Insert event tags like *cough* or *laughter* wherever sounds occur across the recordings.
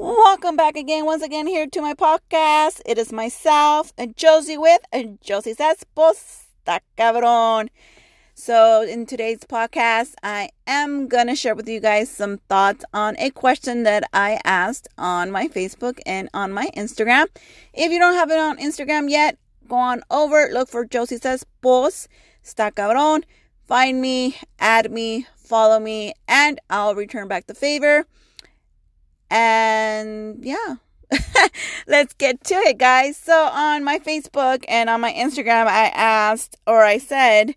Welcome back again, once again, here to my podcast. It is myself, and Josie, with Josie Says Posta Cabrón. So, in today's podcast, I am going to share with you guys some thoughts on a question that I asked on my Facebook and on my Instagram. If you don't have it on Instagram yet, go on over, look for Josie Says Está Cabrón. Find me, add me, follow me, and I'll return back the favor. And yeah, *laughs* let's get to it, guys. So, on my Facebook and on my Instagram, I asked or I said,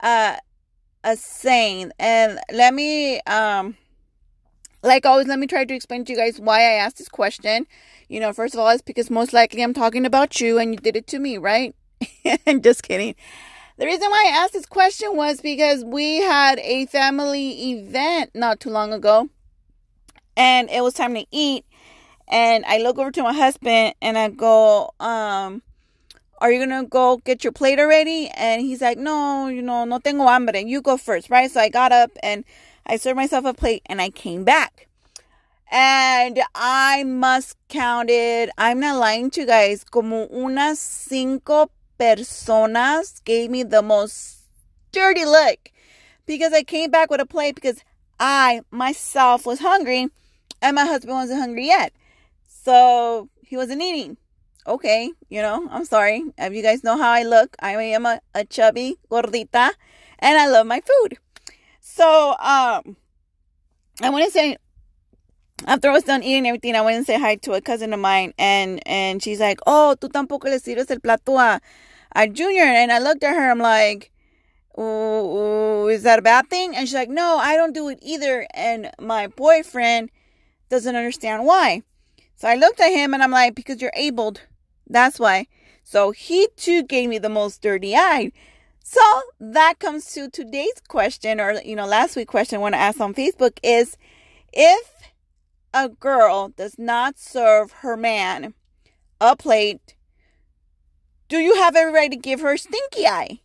uh, a saying. And let me, um, like always, let me try to explain to you guys why I asked this question. You know, first of all, it's because most likely I'm talking about you and you did it to me, right? I'm *laughs* just kidding. The reason why I asked this question was because we had a family event not too long ago and it was time to eat. And I look over to my husband and I go, um, are you gonna go get your plate already? And he's like, no, you know, no tengo hambre. You go first, right? So I got up and I served myself a plate and I came back. And I must counted, I'm not lying to you guys, como unas cinco personas gave me the most dirty look because I came back with a plate because I myself was hungry and my husband wasn't hungry yet. So he wasn't eating. Okay, you know, I'm sorry. If you guys know how I look, I am a, a chubby gordita and I love my food. So, um, I want to say, after I was done eating everything, I went and say hi to a cousin of mine, and and she's like, "Oh, tú tampoco le sirves el plato a, a Junior." And I looked at her, I'm like, ooh, "Is that a bad thing?" And she's like, "No, I don't do it either." And my boyfriend doesn't understand why. So I looked at him and I'm like, because you're abled. That's why. So he too gave me the most dirty eye. So that comes to today's question, or, you know, last week's question when I want to ask on Facebook is if a girl does not serve her man a plate, do you have every right to give her stinky eye?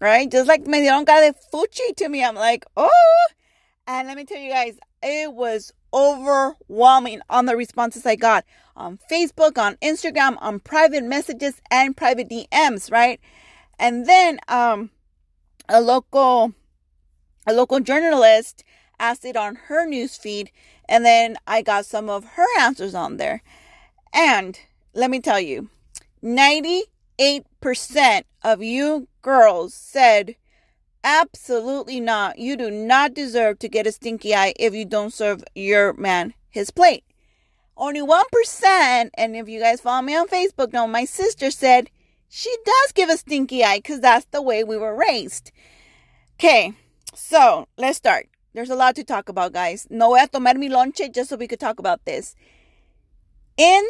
Right? Just like me dieron cara de fuchi to me. I'm like, oh. And let me tell you guys, it was overwhelming on the responses I got on Facebook, on Instagram, on private messages and private DMs, right? And then um a local a local journalist asked it on her news feed and then I got some of her answers on there. And let me tell you, 98% of you girls said Absolutely not. You do not deserve to get a stinky eye if you don't serve your man his plate. Only 1%, and if you guys follow me on Facebook, know my sister said she does give a stinky eye because that's the way we were raised. Okay, so let's start. There's a lot to talk about, guys. No voy a tomar mi lonche just so we could talk about this. In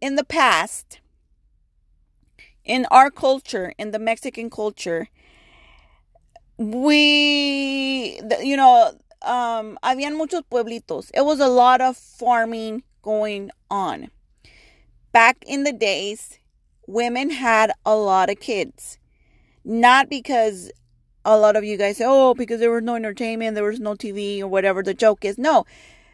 in the past, in our culture, in the Mexican culture, we, you know, um, habían muchos pueblitos. It was a lot of farming going on. Back in the days, women had a lot of kids. Not because a lot of you guys say, oh, because there was no entertainment, there was no TV or whatever the joke is. No,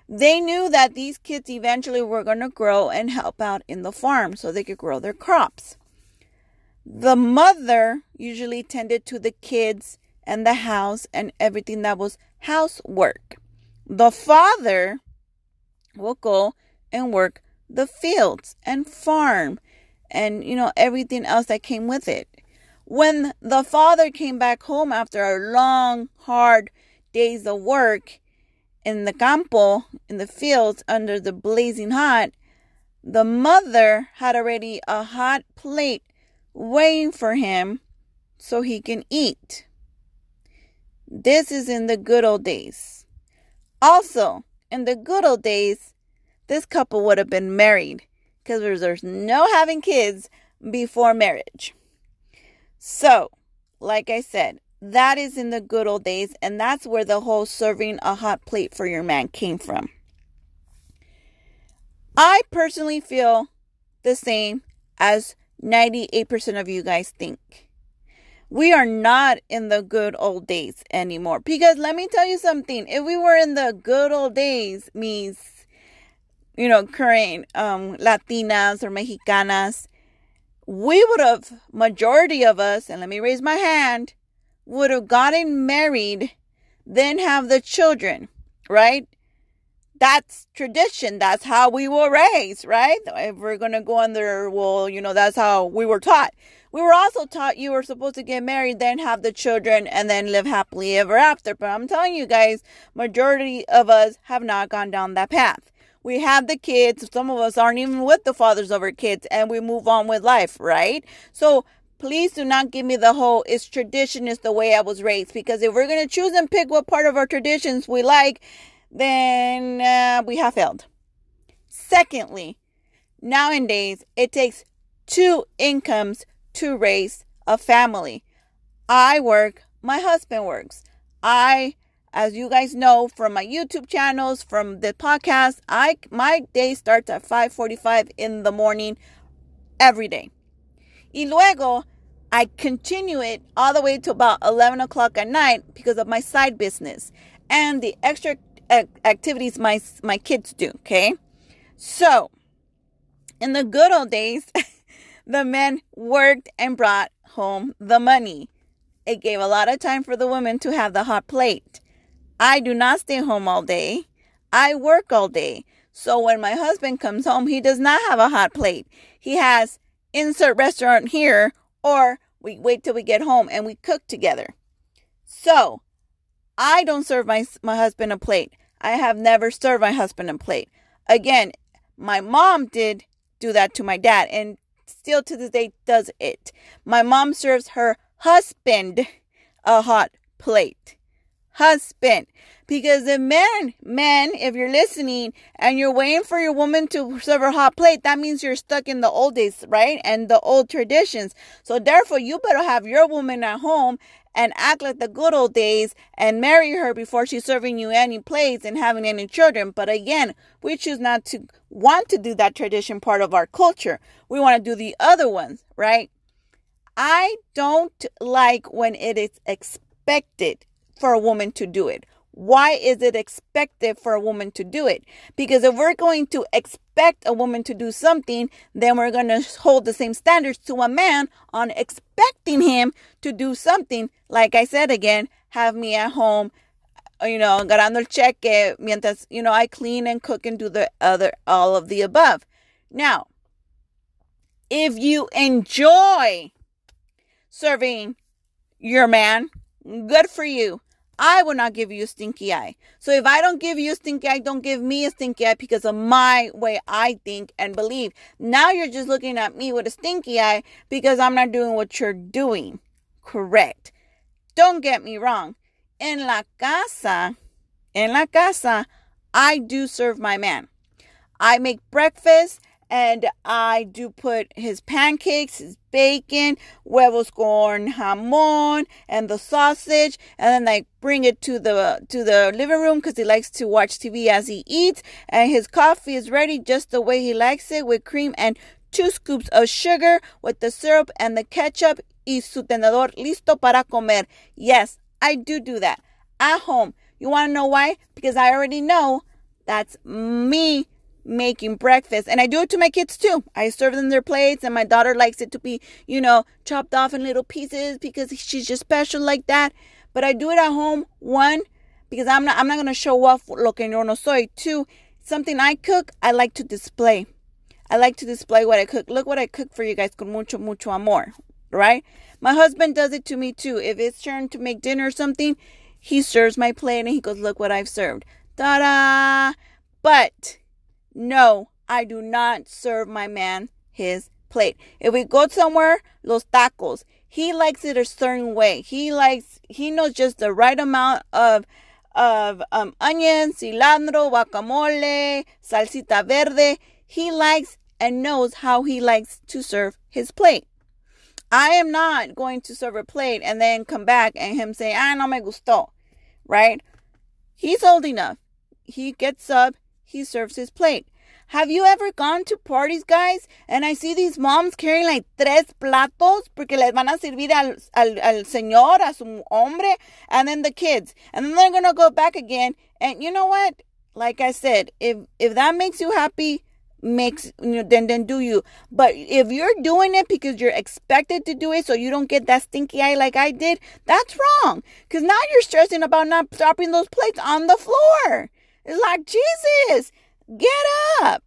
they knew that these kids eventually were going to grow and help out in the farm so they could grow their crops. The mother usually tended to the kids and the house and everything that was housework. The father will go and work the fields and farm and you know everything else that came with it. When the father came back home after a long, hard days of work in the campo, in the fields under the blazing hot, the mother had already a hot plate waiting for him so he can eat. This is in the good old days. Also, in the good old days, this couple would have been married because there's no having kids before marriage. So, like I said, that is in the good old days, and that's where the whole serving a hot plate for your man came from. I personally feel the same as 98% of you guys think we are not in the good old days anymore. Because let me tell you something. If we were in the good old days, means you know, current um, Latinas or Mexicanas, we would have, majority of us, and let me raise my hand, would have gotten married, then have the children, right? That's tradition. That's how we were raised, right? If we're going to go under, well, you know, that's how we were taught. We were also taught you were supposed to get married, then have the children, and then live happily ever after. But I'm telling you guys, majority of us have not gone down that path. We have the kids. Some of us aren't even with the fathers of our kids, and we move on with life, right? So please do not give me the whole it's tradition is the way I was raised because if we're going to choose and pick what part of our traditions we like, then uh, we have failed. Secondly, nowadays it takes two incomes to raise a family. I work, my husband works. I as you guys know from my YouTube channels, from the podcast, I my day starts at 5:45 in the morning every day. Y luego I continue it all the way to about 11 o'clock at night because of my side business and the extra activities my my kids do. Okay, so in the good old days. *laughs* the men worked and brought home the money. It gave a lot of time for the women to have the hot plate. I do not stay home all day. I work all day. So when my husband comes home, he does not have a hot plate. He has insert restaurant here, or we wait till we get home and we cook together. So I don't serve my, my husband a plate. I have never served my husband a plate. Again, my mom did do that to my dad, and still to this day does it. My mom serves her husband a hot plate. Husband. Because the men, men, if you're listening and you're waiting for your woman to serve her hot plate, that means you're stuck in the old days, right? And the old traditions. So therefore, you better have your woman at home and act like the good old days and marry her before she's serving you any plates and having any children. But again, we choose not to want to do that tradition part of our culture. We want to do the other ones, right? I don't like when it is expected for a woman to do it. Why is it expected for a woman to do it? Because if we're going to expect a woman to do something, then we're going to hold the same standards to a man on expecting him to do something. Like I said again, have me at home, uh, you know, ganando el cheque, mientras, you know, I clean and cook and do the other, all of the above. Now, if you enjoy serving your man, good for you. I will not give you a stinky eye. So if I don't give you a stinky eye, don't give me a stinky eye because of my way I think and believe. Now you're just looking at me with a stinky eye because I'm not doing what you're doing. Correct. Don't get me wrong. In la casa, in la casa, I do serve my man. I make breakfast and I do put his pancakes, his bacon, huevos con jamón, and the sausage, and then I bring it to the to the living room because he likes to watch TV as he eats, and his coffee is ready just the way he likes it with cream and two scoops of sugar with the syrup and the ketchup y su tenedor listo para comer. Yes, I do do that at home. You want to know why? Because I already know that's me making breakfast. And I do it to my kids too. I serve them their plates, and my daughter likes it to be, you know, chopped off in little pieces because she's just special like that. But I do it at home, one, because I'm not I'm not gonna show off lo que yo no soy. Two, something I cook, I like to display. I like to display what I cook. Look what I cook for you guys con mucho, mucho amor. Right? My husband does it to me too. If it's turn to make dinner or something, he serves my plate and he goes, Look what I've served. Ta da! But no, I do not serve my man his plate. If we go somewhere, los tacos, he likes it a certain way. He likes, he knows just the right amount of of um, onions, cilantro, guacamole, salsita verde. He likes and knows how he likes to serve his plate. I am not going to serve a plate and then come back and him say, ah, no me gustó, right? He's old enough. He gets up, he serves his plate. Have you ever gone to parties, guys? And I see these moms carrying like tres platos porque les van a servir al, al, al señor, a su hombre, and then the kids. And then they're going to go back again. And you know what? Like I said, if if that makes you happy, makes you know, then then do you. But if you're doing it because you're expected to do it, so you don't get that stinky eye like I did, that's wrong. Cause now you're stressing about not dropping those plates on the floor. It's like Jesus, get up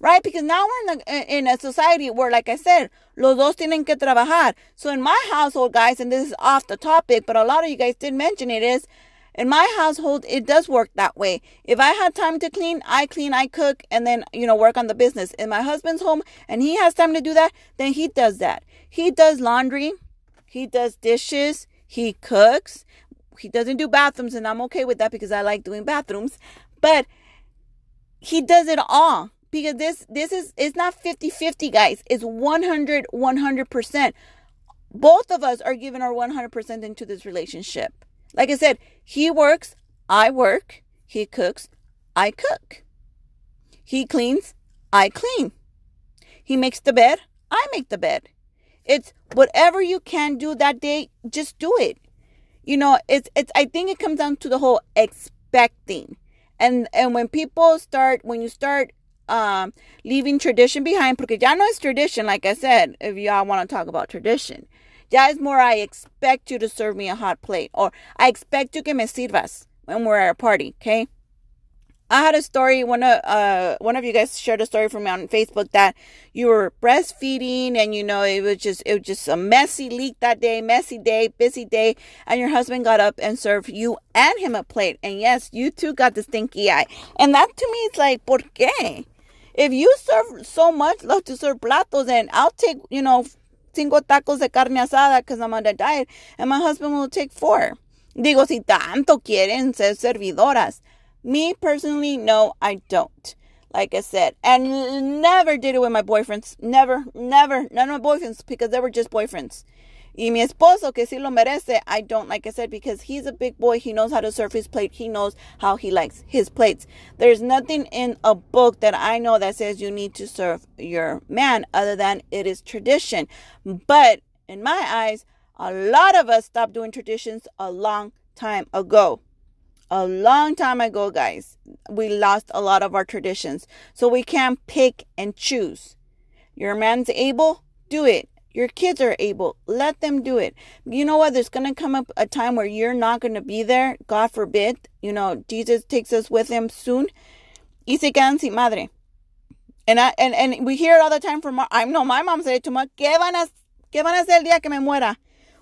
right? Because now we're in a, in a society where, like I said, los dos tienen que trabajar. So in my household, guys, and this is off the topic, but a lot of you guys did mention it is, in my household, it does work that way. If I had time to clean, I clean, I cook, and then, you know, work on the business. In my husband's home, and he has time to do that, then he does that. He does laundry, he does dishes, he cooks, he doesn't do bathrooms, and I'm okay with that because I like doing bathrooms, but he does it all because this this is it's not 50-50 guys. It's 100 100% both of us are giving our 100% into this relationship. Like i said he works i work he cooks i cook. He cleans i clean. He makes the bed i make the bed. It's whatever you can do that day just do it you know it's it's i think it comes down to the whole expecting and and when people start when you start um, leaving tradition behind, porque ya no es tradition, like I said, if y'all want to talk about tradition. Ya es more, I expect you to serve me a hot plate, or I expect you que me sirvas when we're at a party, okay? I had a story. One of uh one of you guys shared a story from me on Facebook that you were breastfeeding and you know it was just it was just a messy leak that day, messy day, busy day, and your husband got up and served you and him a plate. And yes, you too got the stinky eye. And that to me is like, ¿por qué? If you serve so much, love to serve platos, and I'll take, you know, cinco tacos de carne asada because I'm on a diet, and my husband will take four. Digo, si tanto quieren ser servidoras. Me personally, no, I don't. Like I said, and never did it with my boyfriends. Never, never, none of my boyfriends because they were just boyfriends. Y mi esposo, que sí lo merece, I don't, like I said, because he's a big boy. He knows how to serve his plate. He knows how he likes his plates. There's nothing in a book that I know that says you need to serve your man other than it is tradition. But in my eyes, a lot of us stopped doing traditions a long time ago. A long time ago, guys. We lost a lot of our traditions. So we can't pick and choose. Your man's able, do it. Your kids are able. Let them do it. You know what? There's going to come up a time where you're not going to be there. God forbid. You know, Jesus takes us with him soon. Y se quedan sin madre. And, I, and, and we hear it all the time from, I know my mom said it to me, ¿Qué van a, qué van a hacer el día que me muera?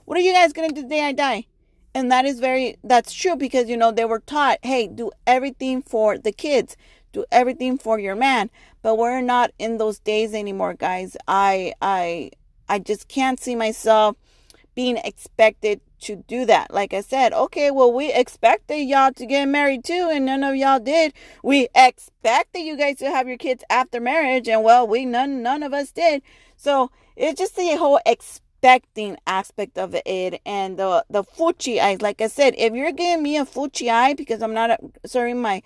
What are you guys going to do the day I die? And that is very, that's true because, you know, they were taught, hey, do everything for the kids. Do everything for your man. But we're not in those days anymore, guys. I, I, I just can't see myself being expected to do that. Like I said, okay, well, we expected y'all to get married too, and none of y'all did. We expected you guys to have your kids after marriage, and well, we none none of us did. So it's just the whole expecting aspect of it, and the the fuchi eyes. Like I said, if you're giving me a fuchi eye because I'm not serving my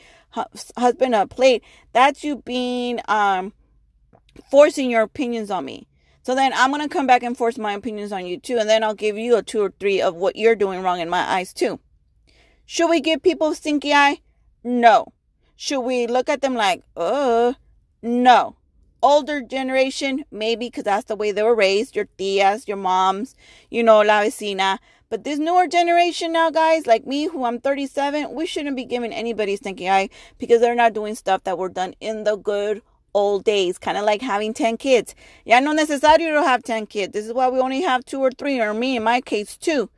husband a plate, that's you being um forcing your opinions on me. So then I'm going to come back and force my opinions on you too. And then I'll give you a two or three of what you're doing wrong in my eyes too. Should we give people stinky eye? No. Should we look at them like, uh, no. Older generation, maybe because that's the way they were raised. Your tias, your moms, you know, la vecina. But this newer generation now, guys, like me, who I'm 37, we shouldn't be giving anybody stinky eye because they're not doing stuff that were done in the good old days, kind of like having 10 kids. Yeah, no necesario to have 10 kids. This is why we only have two or three, or me in my case, two.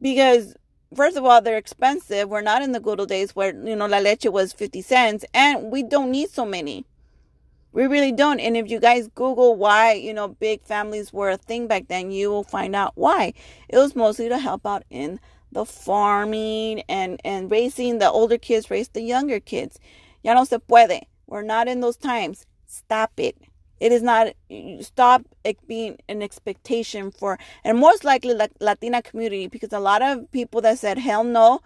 Because, first of all, they're expensive. We're not in the good old days where, you know, la leche was 50 cents, and we don't need so many. We really don't. And if you guys Google why, you know, big families were a thing back then, you will find out why. It was mostly to help out in the farming and, and raising the older kids, raise the younger kids. Ya no se puede. We're not in those times. Stop it. It is not, stop it being an expectation for, and most likely like Latina community, because a lot of people that said hell no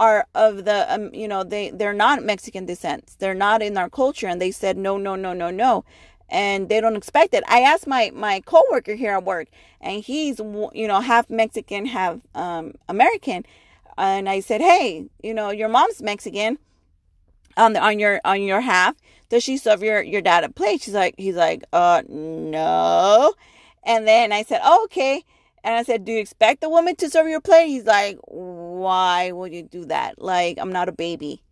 are of the, um, you know, they, they're not Mexican descent. They're not in our culture. And they said no, no, no, no, no and they don't expect it. I asked my my coworker here at work, and he's you know half Mexican, half um, American, and I said, hey, you know your mom's Mexican, on the on your on your half does she serve your your dad a plate she's like he's like uh no and then i said oh, okay and i said do you expect the woman to serve your plate? He's like why would you do that? Like i'm not a baby.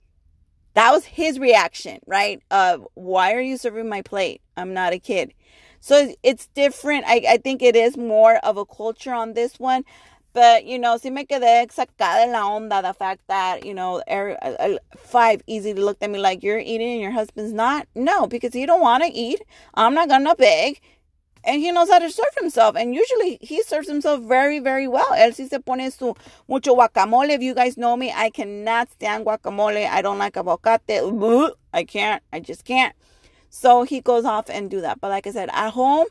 That was his reaction right of why are you serving my plate? I'm not a kid. So it's different. I, I think it is more of a culture on this one. But, you know, si me quedé sacada en la onda the fact that, you know, er, five easily looked at me like, you're eating and your husband's not. No, because he don't want to eat. I'm not going to beg. And he knows how to serve himself. And usually he serves himself very, very well. Él sí se pone su mucho guacamole. If you guys know me, I cannot stand guacamole. I don't like avocado. I can't. I just can't. So he goes off and do that. But like I said, at home,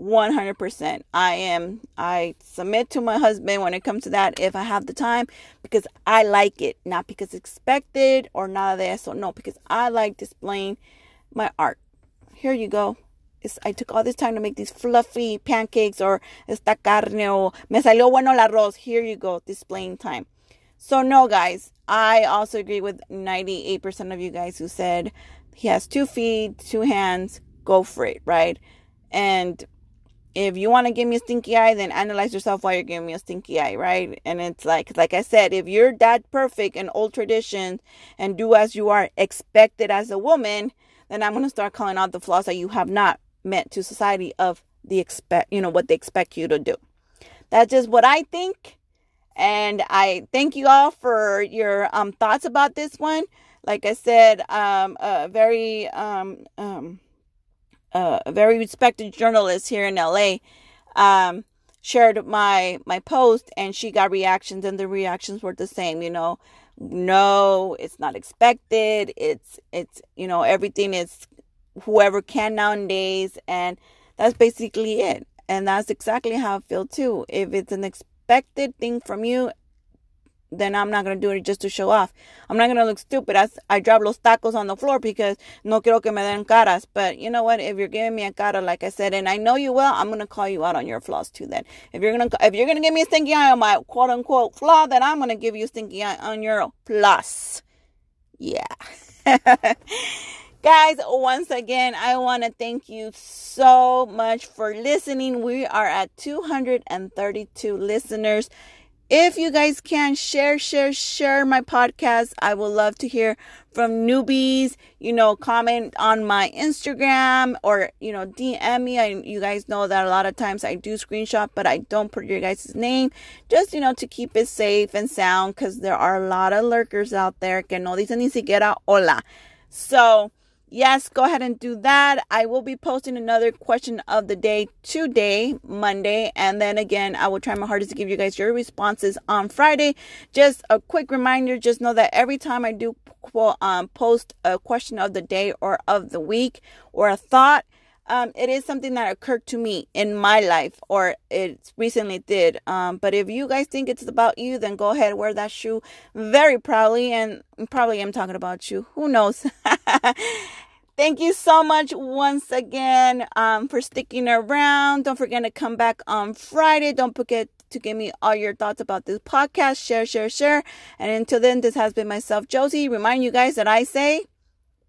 100%. I am, I submit to my husband when it comes to that if I have the time because I like it, not because expected or nada de eso. No, because I like displaying my art. Here you go. It's, I took all this time to make these fluffy pancakes or esta carne o me salió bueno el arroz. Here you go, displaying time. So, no, guys, I also agree with 98% of you guys who said he has two feet, two hands, go for it, right? And if you want to give me a stinky eye, then analyze yourself why you're giving me a stinky eye, right? And it's like, like I said, if you're that perfect and old traditions and do as you are expected as a woman, then I'm going to start calling out the flaws that you have not met to society of the expect, you know, what they expect you to do. That's just what I think. And I thank you all for your um, thoughts about this one. Like I said, um, a very, um, um, a very respected journalist here in LA um, shared my my post and she got reactions and the reactions were the same you know no it's not expected it's it's you know everything is whoever can nowadays and that's basically it and that's exactly how i feel too if it's an expected thing from you then I'm not to do it just to show off. I'm not to look stupid as I drop los tacos on the floor because no quiero que me den caras. But you know what? If you're giving me a cara, like I said, and I know you will, I'm to call you out on your flaws too then. If you're to, if you're to give me a stinky eye on my quote unquote flaw, then I'm to give you a stinky eye on your plus. Yeah. *laughs* Guys, once again, I want to thank you so much for listening. We are at 232 listeners. If you guys can share, share, share my podcast, I would love to hear from newbies. You know, comment on my Instagram or, you know, DM me. I, you guys know that a lot of times I do screenshot, but I don't put your guys' name just, you know, to keep it safe and sound because there are a lot of lurkers out there que no dicen ni siquiera hola. So, yes, go ahead and do that. I will be posting another question of the day today, Monday. And then again, I will try my hardest to give you guys your responses on Friday. Just a quick reminder just know that every time I do um, post a question of the day or of the week or a thought, um, it is something that occurred to me in my life or it recently did. Um, but if you guys think it's about you, then go ahead, and wear that shoe very proudly. And probably I'm talking about you. Who knows? *laughs* Thank you so much once again um, for sticking around. Don't forget to come back on Friday. Don't forget to give me all your thoughts about this podcast. Share, share, share. And until then, this has been myself, Josie. Remind you guys that I say,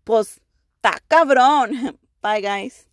pues, ta cabrón. *laughs* Bye, guys.